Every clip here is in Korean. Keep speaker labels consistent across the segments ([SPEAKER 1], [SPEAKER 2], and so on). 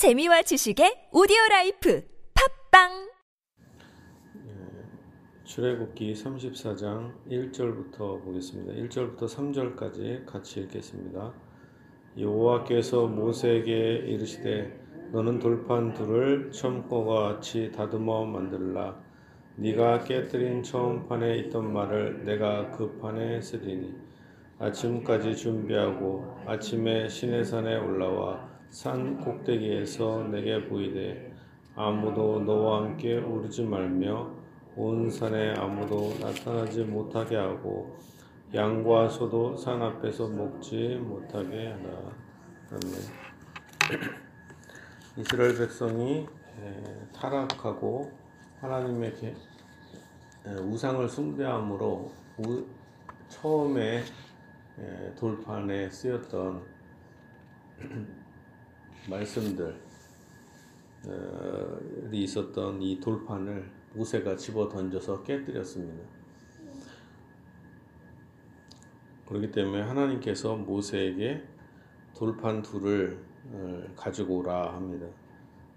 [SPEAKER 1] 재미와 지식의 오디오 라이프 팟빵
[SPEAKER 2] 출애굽기 34장 1절부터 보겠습니다. 1절부터 3절까지 같이 읽겠습니다. 여호와께서 모세에게 이르시되 너는 돌판 둘을 처음과 같이 다듬어 만들라 네가 깨뜨린 처음 판에 있던 말을 내가 그 판에 쓰리니 아침까지 준비하고 아침에 시내산에 올라와 산 꼭대기에서 내게 보이되 아무도 너와 함께 오르지 말며 온 산에 아무도 나타나지 못하게 하고 양과 소도 산 앞에서 먹지 못하게 하라. 아멘. 이스라엘 백성이 타락하고 하나님의 우상을 숭배함으로 처음에 돌판에 쓰였던 말씀들이 있었던 이 돌판을 모세가 집어 던져서 깨뜨렸습니다. 그렇기 때문에 하나님께서 모세에게 돌판 둘을 어, 가지고 오라 합니다.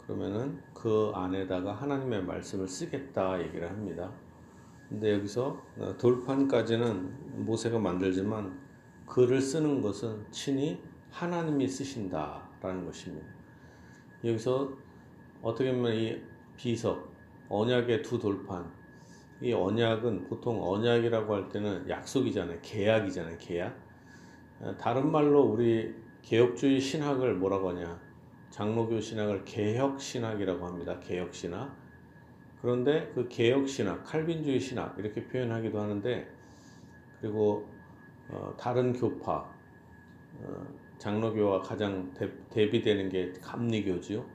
[SPEAKER 2] 그러면은 그 안에다가 하나님의 말씀을 쓰겠다 얘기를 합니다. 근데 여기서 어, 돌판까지는 모세가 만들지만 글을 쓰는 것은 친히 하나님이 쓰신다 라는 것입니다. 여기서 어떻게 보면 이 비석, 언약의 두 돌판, 이 언약은 보통 언약이라고 할 때는 약속이잖아요. 계약이잖아요. 계약. 어, 다른 말로 우리 개혁주의 신학을 뭐라고 하냐. 장로교 신학을 개혁 신학이라고 합니다. 개혁 신학. 그런데 그 개혁 신학, 칼빈주의 신학 이렇게 표현하기도 하는데 그리고 어, 다른 교파 어, 장로교와 가장 대, 비되는게 감리교지요.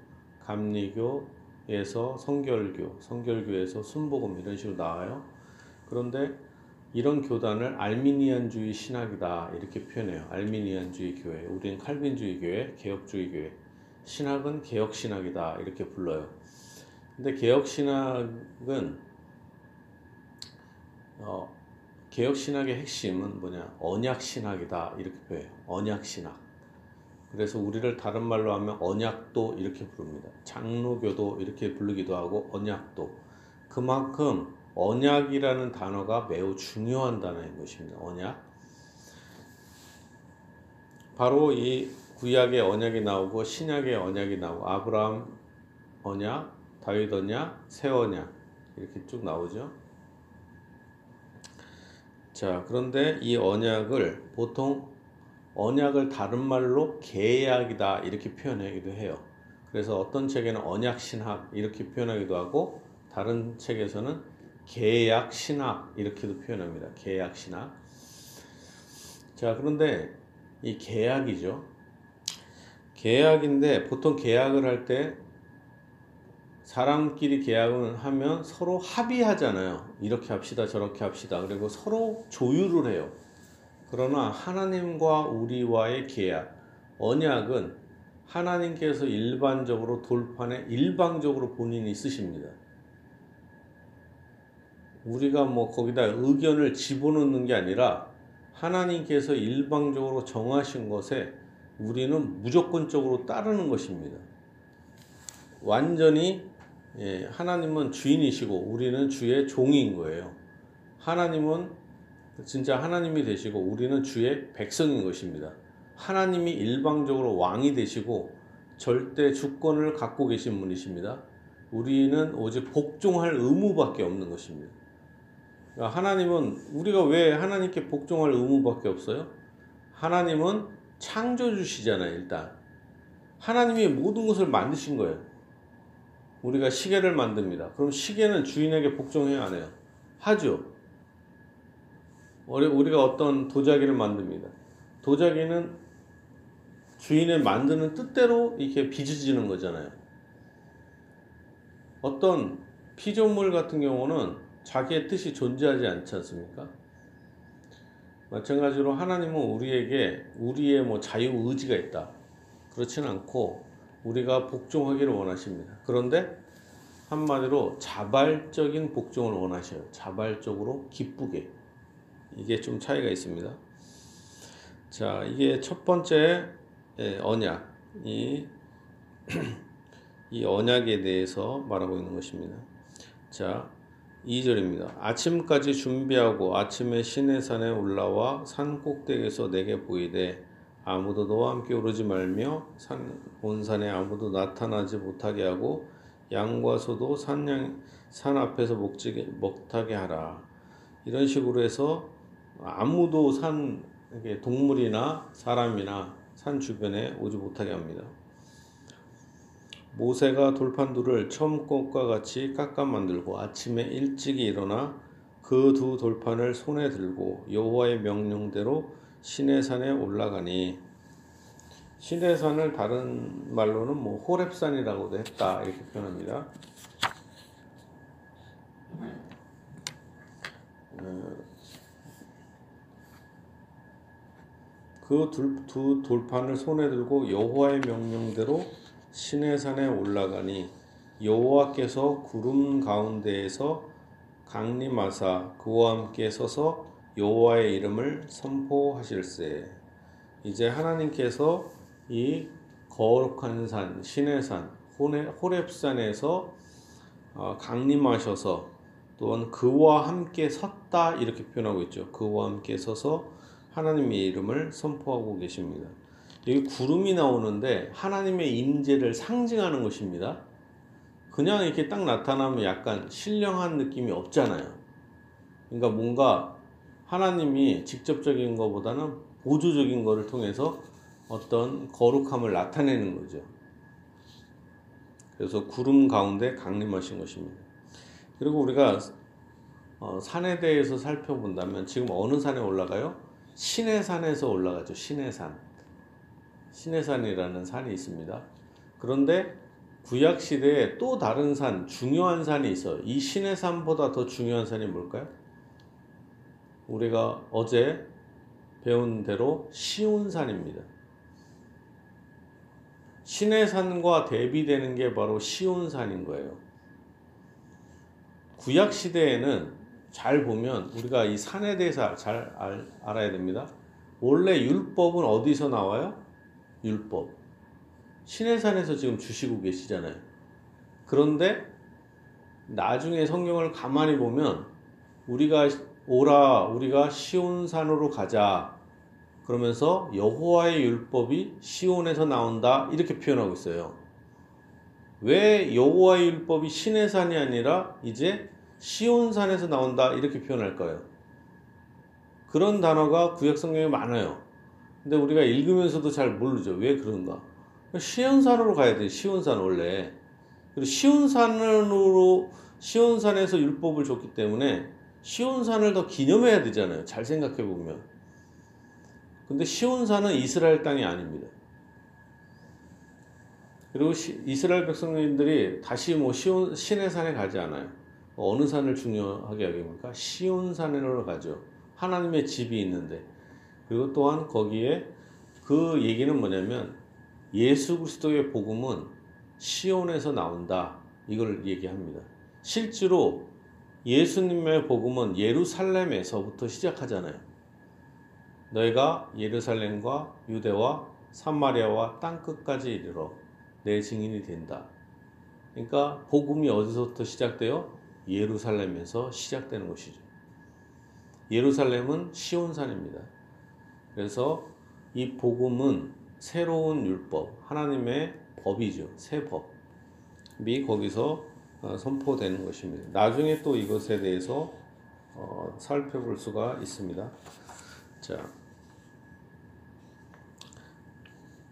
[SPEAKER 2] 감리교에서 성결교, 성결교에서 순복음 이런 식으로 나와요. 그런데 이런 교단을 알미니안주의 신학이다 이렇게 표현해요. 알미니안주의 교회, 우리는 칼빈주의 교회, 개혁주의 교회. 신학은 개혁 신학이다 이렇게 불러요. 근데 개혁 신학은 어, 개혁 신학의 핵심은 뭐냐? 언약 신학이다 이렇게 표해요. 언약 신학. 그래서 우리를 다른 말로 하면 언약도 이렇게 부릅니다. 장로교도 이렇게 부르기도 하고 언약도. 그만큼 언약이라는 단어가 매우 중요한 단어인 것입니다. 언약. 바로 이 구약의 언약이 나오고 신약의 언약이 나오고 아브라함 언약, 다윗 언약, 새 언약 이렇게 쭉 나오죠. 자, 그런데 이 언약을 보통 언약을 다른 말로 계약이다 이렇게 표현하기도 해요. 그래서 어떤 책에는 언약 신학 이렇게 표현하기도 하고 다른 책에서는 계약 신학 이렇게도 표현합니다. 계약 신학. 자, 그런데 이 계약이죠. 계약인데 보통 계약을 할 때 사람끼리 계약을 하면 서로 합의하잖아요. 이렇게 합시다, 저렇게 합시다. 그리고 서로 조율을 해요. 그러나 하나님과 우리와의 계약, 언약은 하나님께서 일반적으로 돌판에 일방적으로 본인이 쓰십니다. 우리가 뭐 거기다 의견을 집어넣는 게 아니라 하나님께서 일방적으로 정하신 것에 우리는 무조건적으로 따르는 것입니다. 완전히 예, 하나님은 주인이시고 우리는 주의 종인 거예요. 하나님은 진짜 하나님이 되시고 우리는 주의 백성인 것입니다. 하나님이 일방적으로 왕이 되시고 절대 주권을 갖고 계신 분이십니다. 우리는 오직 복종할 의무밖에 없는 것입니다. 그러니까 하나님은 우리가 왜 하나님께 복종할 의무밖에 없어요? 하나님은 창조주시잖아요, 일단. 하나님이 모든 것을 만드신 거예요. 우리가 시계를 만듭니다. 그럼 시계는 주인에게 복종해야 안 해요? 하죠. 우리가 어떤 도자기를 만듭니다. 도자기는 주인의 만드는 뜻대로 이렇게 빚어지는 거잖아요. 어떤 피조물 같은 경우는 자기의 뜻이 존재하지 않지 않습니까? 마찬가지로 하나님은 우리에게 우리의 뭐 자유 의지가 있다. 그렇지는 않고 우리가 복종하기를 원하십니다. 그런데 한마디로 자발적인 복종을 원하셔요. 자발적으로 기쁘게. 이게 좀 차이가 있습니다. 자, 이게 첫 번째 예, 언약 이 이 언약에 대해서 말하고 있는 것입니다. 자, 2절입니다. 아침까지 준비하고 아침에 시내산에 올라와 산 꼭대기에서 내게 보이되 아무도 너와 함께 오르지 말며 산 온 산에 아무도 나타나지 못하게 하고 양과 소도 산양 산 앞에서 먹지 먹타게 하라. 이런 식으로 해서 아무도 산 동물이나 사람이나 산 주변에 오지 못하게 합니다. 모세가 돌판두를 처음 것과 같이 깎아 만들고 아침에 일찍이 일어나 그 두 돌판을 손에 들고 여호와의 명령대로 시내산에 올라가니 시내산을 다른 말로는 뭐 호랩산이라고도 했다 이렇게 표현합니다. 그 두 돌판을 손에 들고 여호와의 명령대로 시내산에 올라가니 여호와께서 구름 가운데에서 강림하사 그와 함께 서서 여호와의 이름을 선포하실세. 이제 하나님께서 이 거룩한 산 시내산 호렙산에서 어, 강림하셔서 또한 그와 함께 섰다 이렇게 표현하고 있죠. 그와 함께 서서 하나님의 이름을 선포하고 계십니다. 여기 구름이 나오는데 하나님의 임재를 상징하는 것입니다. 그냥 이렇게 딱 나타나면 약간 신령한 느낌이 없잖아요. 그러니까 뭔가 하나님이 직접적인 것보다는 보조적인 것을 통해서 어떤 거룩함을 나타내는 거죠. 그래서 구름 가운데 강림하신 것입니다. 그리고 우리가 어, 산에 대해서 살펴본다면 지금 어느 산에 올라가요? 신의 산에서 올라가죠. 신의 산. 신의 산이라는 산이 있습니다. 그런데 구약 시대에 또 다른 산, 중요한 산이 있어요. 이 신의 산보다 더 중요한 산이 뭘까요? 우리가 어제 배운 대로 시온산입니다. 신의 산과 대비되는 게 바로 시온산인 거예요. 구약 시대에는 잘 보면 우리가 이 산에 대해서 잘 알, 알아야 됩니다. 원래 율법은 어디서 나와요? 율법. 신의 산에서 지금 주시고 계시잖아요. 그런데 나중에 성경을 가만히 보면 우리가 오라 우리가 시온산으로 가자 그러면서 여호와의 율법이 시온에서 나온다 이렇게 표현하고 있어요. 왜 여호와의 율법이 신의 산이 아니라 이제 시온산에서 나온다 이렇게 표현할까요? 그런 단어가 구약 성경에 많아요. 근데 우리가 읽으면서도 잘 모르죠. 왜 그런가? 시온산으로 가야 돼. 시온산 원래. 그리고 시온산으로 시온산에서 율법을 줬기 때문에 시온산을 더 기념해야 되잖아요. 잘 생각해 보면. 근데 시온산은 이스라엘 땅이 아닙니다. 그리고 시, 이스라엘 백성님들이 다시 뭐 시온 신의 산에 가지 않아요. 어느 산을 중요하게 여깁니까? 시온산으로 가죠. 하나님의 집이 있는데 그리고 또한 거기에 그 얘기는 뭐냐면 예수 그리스도의 복음은 시온에서 나온다. 이걸 얘기합니다. 실제로 예수님의 복음은 예루살렘에서부터 시작하잖아요. 너희가 예루살렘과 유대와 사마리아와 땅 끝까지 이르러 내 증인이 된다. 그러니까 복음이 어디서부터 시작돼요? 예루살렘에서 시작되는 것이죠. 예루살렘은 시온산입니다. 그래서 이 복음은 새로운 율법, 하나님의 법이죠. 새 법이 거기서 어, 선포되는 것입니다. 나중에 또 이것에 대해서 어, 살펴볼 수가 있습니다. 자,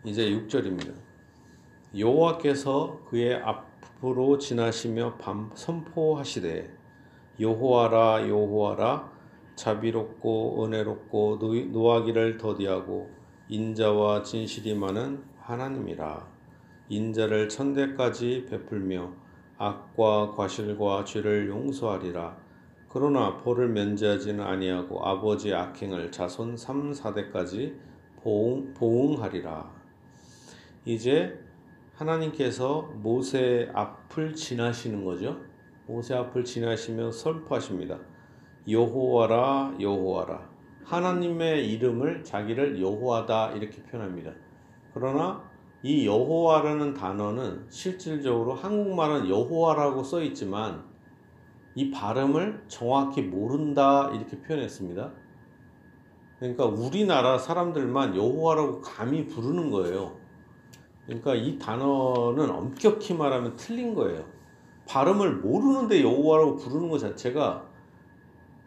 [SPEAKER 2] 이제 6절입니다. 여호와께서 그의 앞 으로 지나시며 밤 선포하시되 여호와라 여호와라 자비롭고 은혜롭고 노하기를 더디하고 인자와 진실이 많은 하나님이라. 인자를 천대까지 베풀며 악과 과실과 죄를 용서하리라. 그러나 벌을 면제하지는 아니하고 아버지 악행을 자손 3, 4대까지 보응, 보응하리라. 이제 하나님께서 모세 앞을 지나시는 거죠 모세 앞을 지나시며 선포하십니다 여호와라 여호와라 하나님의 이름을 자기를 여호와다 이렇게 표현합니다. 그러나 이 여호와라는 단어는 실질적으로 한국말은 여호와라고 써 있지만 이 발음을 정확히 모른다 이렇게 표현했습니다. 그러니까 우리나라 사람들만 여호와라고 감히 부르는 거예요. 그러니까 이 단어는 엄격히 말하면 틀린 거예요. 발음을 모르는데 여호와라고 부르는 것 자체가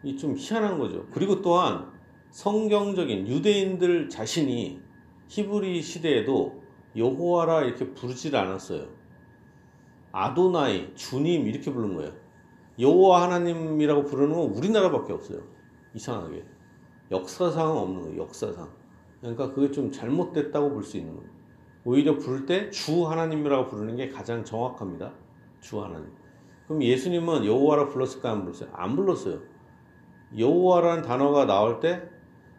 [SPEAKER 2] 이좀 희한한 거죠. 그리고 또한 성경적인 유대인들 자신이 히브리 시대에도 여호와라 이렇게 부르질 않았어요. 아도나이, 주님 이렇게 부르는 거예요. 여호와 하나님이라고 부르는 건 우리나라밖에 없어요. 이상하게. 역사상은 없는 거예요. 역사상. 그러니까 그게 좀 잘못됐다고 볼 수 있는 거예요. 오히려 부를 때 주 하나님이라고 부르는 게 가장 정확합니다. 주 하나님. 그럼 예수님은 여호와라 불렀을까 안 불렀어요? 안 불렀어요. 여호와라는 단어가 나올 때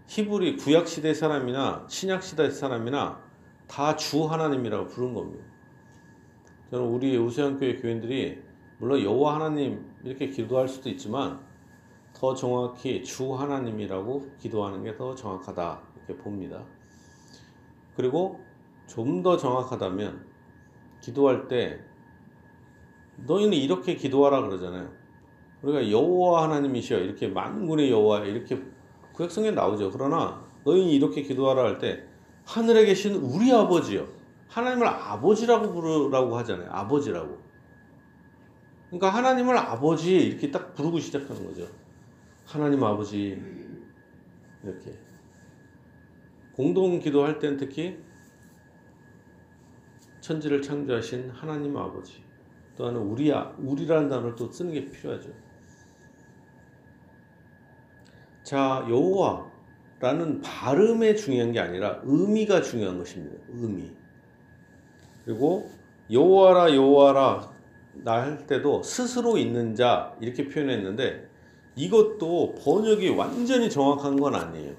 [SPEAKER 2] 히브리 구약 시대 사람이나 신약 시대 사람이나 다 주 하나님이라고 부른 겁니다. 저는 우리 우세한교회 교인들이 물론 여호와 하나님 이렇게 기도할 수도 있지만 더 정확히 주 하나님이라고 기도하는 게 더 정확하다 이렇게 봅니다. 그리고 좀 더 정확하다면 기도할 때 너희는 이렇게 기도하라 그러잖아요. 우리가 여호와 하나님이시여 이렇게 만군의 여호와 이렇게 구약성에 나오죠. 그러나 너희는 이렇게 기도하라 할 때 하늘에 계신 우리 아버지요. 하나님을 아버지라고 부르라고 하잖아요. 아버지라고. 그러니까 하나님을 아버지 이렇게 딱 부르고 시작하는 거죠. 하나님 아버지 이렇게 공동 기도할 땐 특히 천지를 창조하신 하나님 아버지 또 하나 우리 우리라는 단어를 또 쓰는 게 필요하죠. 자 여호와라는 발음에 중요한 게 아니라 의미가 중요한 것입니다. 의미. 그리고 여호와라 여호와라 나 할 때도 스스로 있는 자 이렇게 표현했는데 이것도 번역이 완전히 정확한 건 아니에요.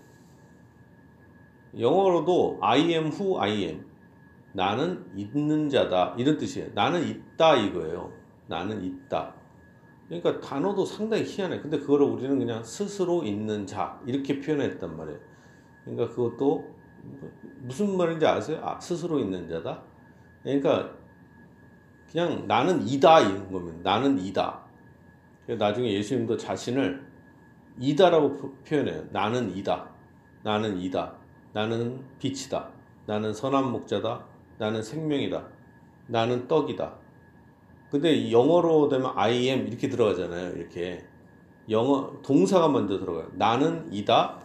[SPEAKER 2] 영어로도 I am who I am. 나는 있는 자다. 이런 뜻이에요. 나는 있다 이거예요. 나는 있다. 그러니까 단어도 상당히 희한해. 근데 그거를 우리는 그냥 스스로 있는 자. 이렇게 표현했단 말이에요. 그러니까 그것도 무슨 말인지 아세요? 아, 스스로 있는 자다? 그러니까 그냥 나는 이다 이런 거면 나는 이다. 나중에 예수님도 자신을 이다라고 표현해요. 나는 이다. 나는 이다. 나는 빛이다. 나는 선한 목자다. 나는 생명이다. 나는 떡이다. 근데 영어로 되면 I am 이렇게 들어가잖아요. 이렇게 영어 동사가 먼저 들어가요. 나는 이다.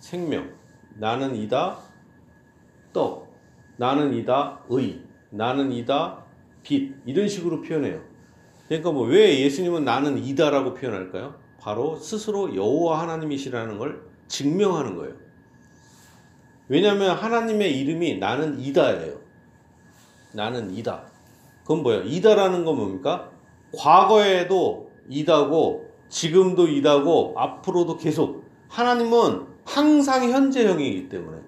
[SPEAKER 2] 생명. 나는 이다. 떡. 나는 이다. 의. 나는 이다. 빛. 이런 식으로 표현해요. 그러니까 뭐 왜 예수님은 나는 이다라고 표현할까요? 바로 스스로 여호와 하나님이시라는 걸 증명하는 거예요. 왜냐하면 하나님의 이름이 나는 이다예요. 나는 이다. 그건 뭐예요? 이다라는 건 뭡니까? 과거에도 이다고 지금도 이다고 앞으로도 계속 하나님은 항상 현재형이기 때문에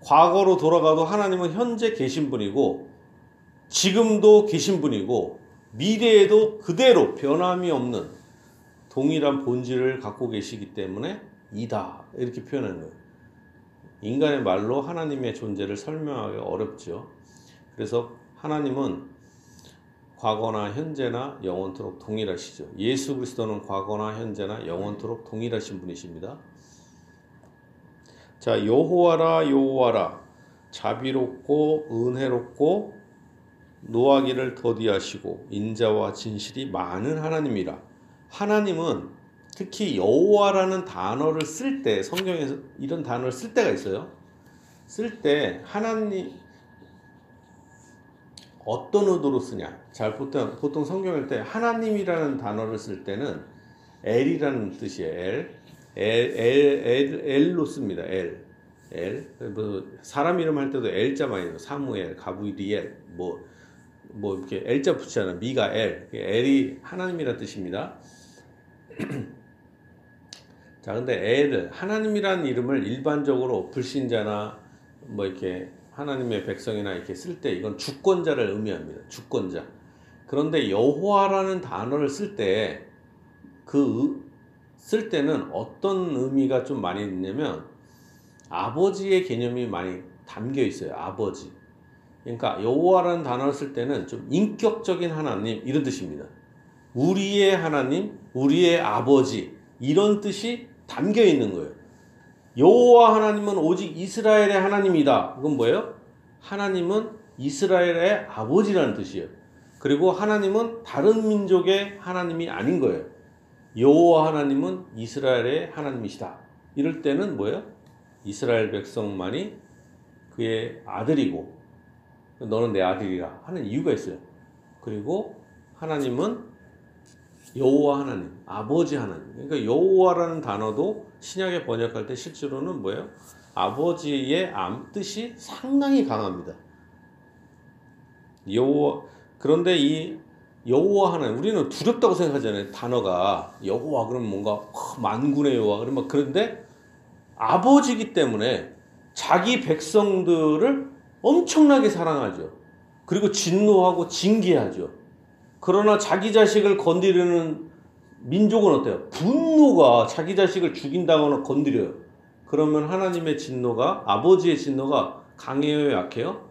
[SPEAKER 2] 과거로 돌아가도 하나님은 현재 계신 분이고 지금도 계신 분이고 미래에도 그대로 변함이 없는 동일한 본질을 갖고 계시기 때문에 이다 이렇게 표현하는 거예요. 인간의 말로 하나님의 존재를 설명하기 어렵죠. 그래서 하나님은 과거나 현재나 영원토록 동일하시죠. 예수 그리스도는 과거나 현재나 영원토록 동일하신 분이십니다. 자, 여호와라 여호와라 자비롭고 은혜롭고 노하기를 더디하시고 인자와 진실이 많은 하나님이라. 하나님은 특히 여호와라는 단어를 쓸 때 성경에서 이런 단어를 쓸 때가 있어요. 쓸 때 하나님 어떤 의도로 쓰냐? 잘 보통 보통 성경일 때 하나님이라는 단어를 쓸 때는 엘이라는 뜻이에요. 엘. 엘, 엘, 엘, 엘로 씁니다. 엘. 엘. 뭐 사람 이름 할 때도 엘자 많이 해요. 사무엘, 가브리엘, 뭐, 뭐 이렇게 엘자 붙이잖아. 미가엘. 엘이 하나님이라는 뜻입니다. 자, 근데 엘을 하나님이라는 이름을 일반적으로 불신자나 뭐 이렇게 하나님의 백성이나 이렇게 쓸 때 이건 주권자를 의미합니다. 주권자. 그런데 여호와라는 단어를 쓸 때 그 쓸 때는 어떤 의미가 좀 많이 있냐면 아버지의 개념이 많이 담겨 있어요. 아버지. 그러니까 여호와라는 단어를 쓸 때는 좀 인격적인 하나님 이런 뜻입니다. 우리의 하나님, 우리의 아버지 이런 뜻이 담겨 있는 거예요. 여호와 하나님은 오직 이스라엘의 하나님이다. 이건 뭐예요? 하나님은 이스라엘의 아버지라는 뜻이에요. 그리고 하나님은 다른 민족의 하나님이 아닌 거예요. 여호와 하나님은 이스라엘의 하나님이시다. 이럴 때는 뭐예요? 이스라엘 백성만이 그의 아들이고 너는 내 아들이라 하는 이유가 있어요. 그리고 하나님은 여호와 하나님, 아버지 하나님. 그러니까 여호와라는 단어도 신약에 번역할 때 실제로는 뭐예요? 아버지의 뜻이 상당히 강합니다. 여호와 그런데 이 여호와 하나님 우리는 두렵다고 생각하잖아요. 단어가 여호와 그러면 뭔가 만군의 여호와 그러면 그런데 아버지기 때문에 자기 백성들을 엄청나게 사랑하죠. 그리고 진노하고 징계하죠. 그러나 자기 자식을 건드리는 민족은 어때요? 분노가 자기 자식을 죽인다거나 건드려요. 그러면 하나님의 진노가 아버지의 진노가 강해요, 약해요?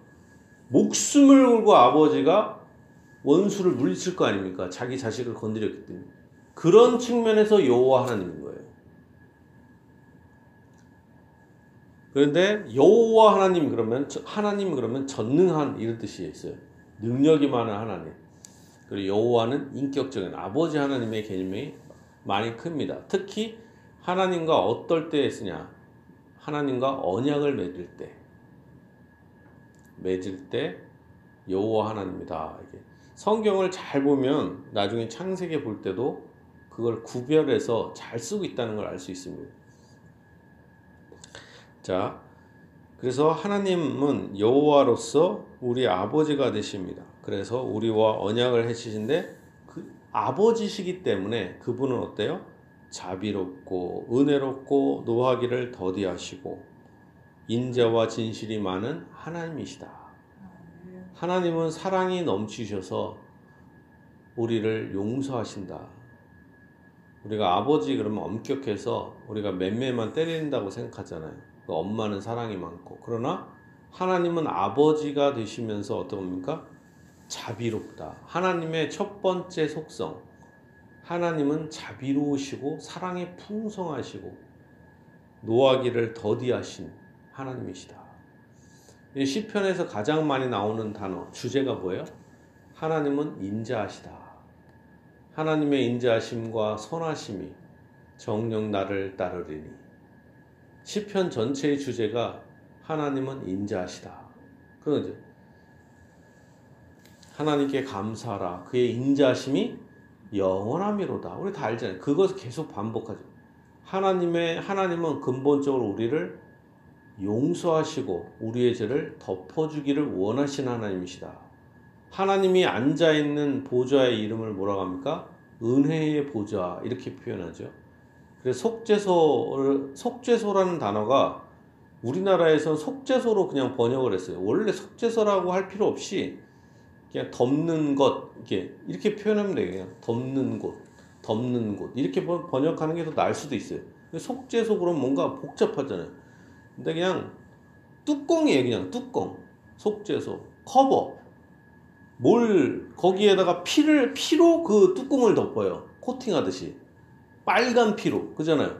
[SPEAKER 2] 목숨을 걸고 아버지가 원수를 물리칠 거 아닙니까? 자기 자식을 건드렸기 때문에. 그런 측면에서 여호와 하나님인 거예요. 그런데 여호와 하나님 그러면 하나님 그러면 전능한 이런 뜻이 있어요. 능력이 많은 하나님. 그리고 여호와는 인격적인 아버지 하나님의 개념이 많이 큽니다. 특히 하나님과 어떨 때 쓰냐? 하나님과 언약을 맺을 때. 맺을 때 여호와 하나님이다. 이게 성경을 잘 보면 나중에 창세기 볼 때도 그걸 구별해서 잘 쓰고 있다는 걸 알 수 있습니다. 자, 그래서 하나님은 여호와로서 우리 아버지가 되십니다. 그래서 우리와 언약을 해주신데 그 아버지시기 때문에 그분은 어때요? 자비롭고 은혜롭고 노하기를 더디하시고 인자와 진실이 많은 하나님이시다. 하나님은 사랑이 넘치셔서 우리를 용서하신다. 우리가 아버지 그러면 엄격해서 우리가 맴매만 때린다고 생각하잖아요. 그 엄마는 사랑이 많고 그러나 하나님은 아버지가 되시면서 어떤 겁니까? 자비롭다. 하나님의 첫 번째 속성. 하나님은 자비로우시고 사랑에 풍성하시고 노하기를 더디하신 하나님이시다. 시편에서 가장 많이 나오는 단어 주제가 뭐예요? 하나님은 인자하시다. 하나님의 인자하심과 선하심이 정령 나를 따르리니 시편 전체의 주제가 하나님은 인자하시다. 그러죠. 하나님께 감사하라. 그의 인자심이 영원함이로다. 우리 다 알잖아요. 그것을 계속 반복하죠. 하나님의 하나님은 근본적으로 우리를 용서하시고 우리의 죄를 덮어주기를 원하시는 하나님이시다. 하나님이 앉아 있는 보좌의 이름을 뭐라고 합니까? 은혜의 보좌 이렇게 표현하죠. 그래서 속죄소 속죄소라는 단어가 우리나라에서 속죄소로 그냥 번역을 했어요. 원래 속죄소라고 할 필요 없이 그냥 덮는 것 이렇게 이렇게 표현하면. 그냥 덮는 곳, 덮는 곳 이렇게 번역하는 게 더 나을 수도 있어요. 속죄소 그럼 뭔가 복잡하잖아요. 근데 그냥 뚜껑이에요. 그냥 뚜껑, 속죄소, 커버. 뭘 거기에다가 피를 피로 그 뚜껑을 덮어요. 코팅하듯이 빨간 피로 그잖아요.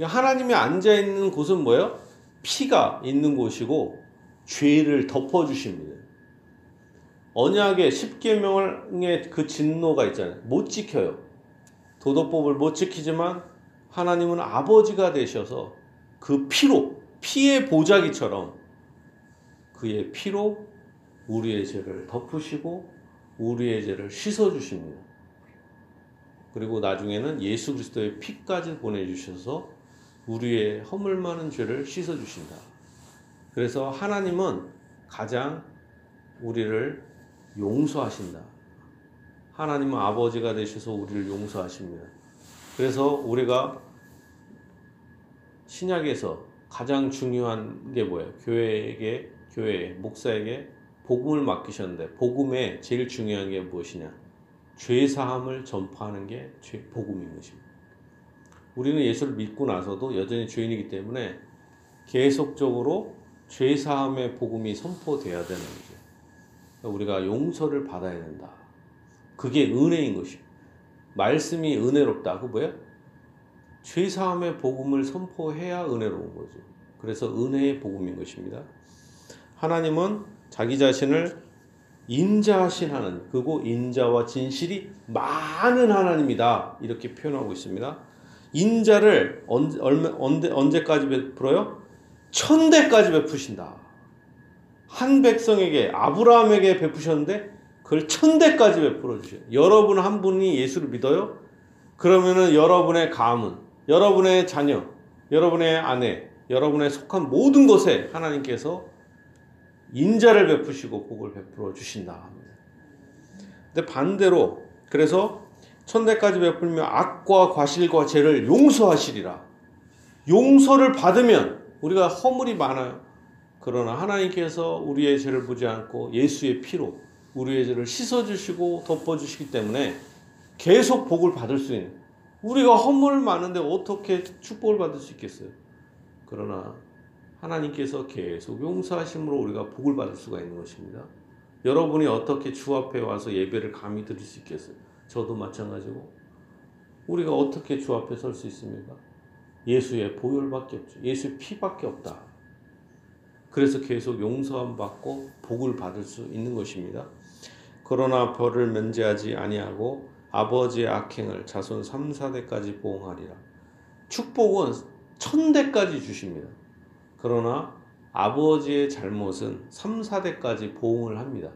[SPEAKER 2] 하나님이 앉아 있는 곳은 뭐예요? 피가 있는 곳이고 죄를 덮어 주십니다. 언약의 십계명의 그 진노가 있잖아요. 못 지켜요. 도덕법을 못 지키지만 하나님은 아버지가 되셔서 그 피로 피의 보자기처럼 그의 피로 우리의 죄를 덮으시고 우리의 죄를 씻어 주십니다. 그리고 나중에는 예수 그리스도의 피까지 보내 주셔서 우리의 허물 많은 죄를 씻어 주신다. 그래서 하나님은 가장 우리를 용서하신다. 하나님은 아버지가 되셔서 우리를 용서하십니다. 그래서 우리가 신약에서 가장 중요한 게 뭐예요? 교회에게, 교회, 목사에게 복음을 맡기셨는데, 복음에 제일 중요한 게 무엇이냐? 죄사함을 전파하는 게 복음인 것입니다. 우리는 예수를 믿고 나서도 여전히 죄인이기 때문에 계속적으로 죄사함의 복음이 선포돼야 되는 거죠. 우리가 용서를 받아야 된다. 그게 은혜인 것이요. 말씀이 은혜롭다. 그 뭐야? 죄사함의 복음을 선포해야 은혜로운 거죠. 그래서 은혜의 복음인 것입니다. 하나님은 자기 자신을 인자하신 하나님, 그리고 인자와 진실이 많은 하나님이다. 이렇게 표현하고 있습니다. 인자를 언제, 언제, 언제까지 베풀어요? 천대까지 베푸신다. 한 백성에게, 아브라함에게 베푸셨는데, 그걸 천대까지 베풀어 주셔요. 여러분 한 분이 예수를 믿어요? 그러면은 여러분의 가문, 여러분의 자녀, 여러분의 아내, 여러분의 속한 모든 것에 하나님께서 인자를 베푸시고 복을 베풀어 주신다. 근데 반대로 그래서 천대까지 베풀며 악과 과실과 죄를 용서하시리라. 용서를 받으면 우리가 허물이 많아요. 그러나 하나님께서 우리의 죄를 보지 않고 예수의 피로 우리의 죄를 씻어 주시고 덮어 주시기 때문에 계속 복을 받을 수 있는 우리가 허물 많은데 어떻게 축복을 받을 수 있겠어요? 그러나 하나님께서 계속 용서하심으로 우리가 복을 받을 수가 있는 것입니다. 여러분이 어떻게 주 앞에 와서 예배를 감히 드릴 수 있겠어요? 저도 마찬가지고 우리가 어떻게 주 앞에 설 수 있습니까? 예수의 보혈밖에 없죠. 예수의 피밖에 없다. 그래서 계속 용서함 받고 복을 받을 수 있는 것입니다. 그러나 벌을 면제하지 아니하고 아버지의 악행을 자손 3, 4대까지 보응하리라. 축복은 천대까지 주십니다. 그러나 아버지의 잘못은 3, 4대까지 보응을 합니다.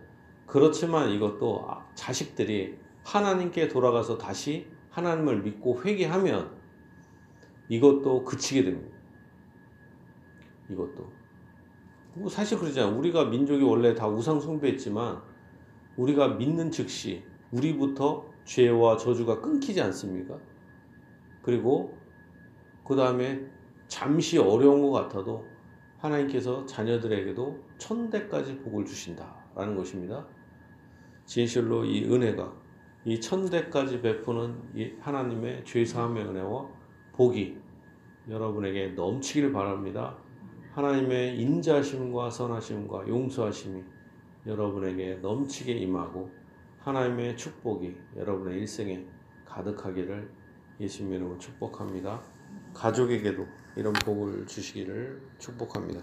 [SPEAKER 2] 그렇지만 이것도 자식들이 하나님께 돌아가서 다시 하나님을 믿고 회개하면 이것도 그치게 됩니다. 이것도. 뭐 사실 그러잖아요. 우리가 민족이 원래 다 우상 숭배했지만 우리가 믿는 즉시 우리부터 죄와 저주가 끊기지 않습니까? 그리고 그 다음에 잠시 어려운 것 같아도 하나님께서 자녀들에게도 천대까지 복을 주신다라는 것입니다. 진실로 이 은혜가 이 천대까지 베푸는 이 하나님의 죄사함의 은혜와 복이 여러분에게 넘치길 바랍니다. 하나님의 인자심과 선하심과 용서하심이 여러분에게 넘치게 임하고 하나님의 축복이 여러분의 일생에 가득하기를 예수님 이름으로 축복합니다. 가족에게도 이런 복을 주시기를 축복합니다.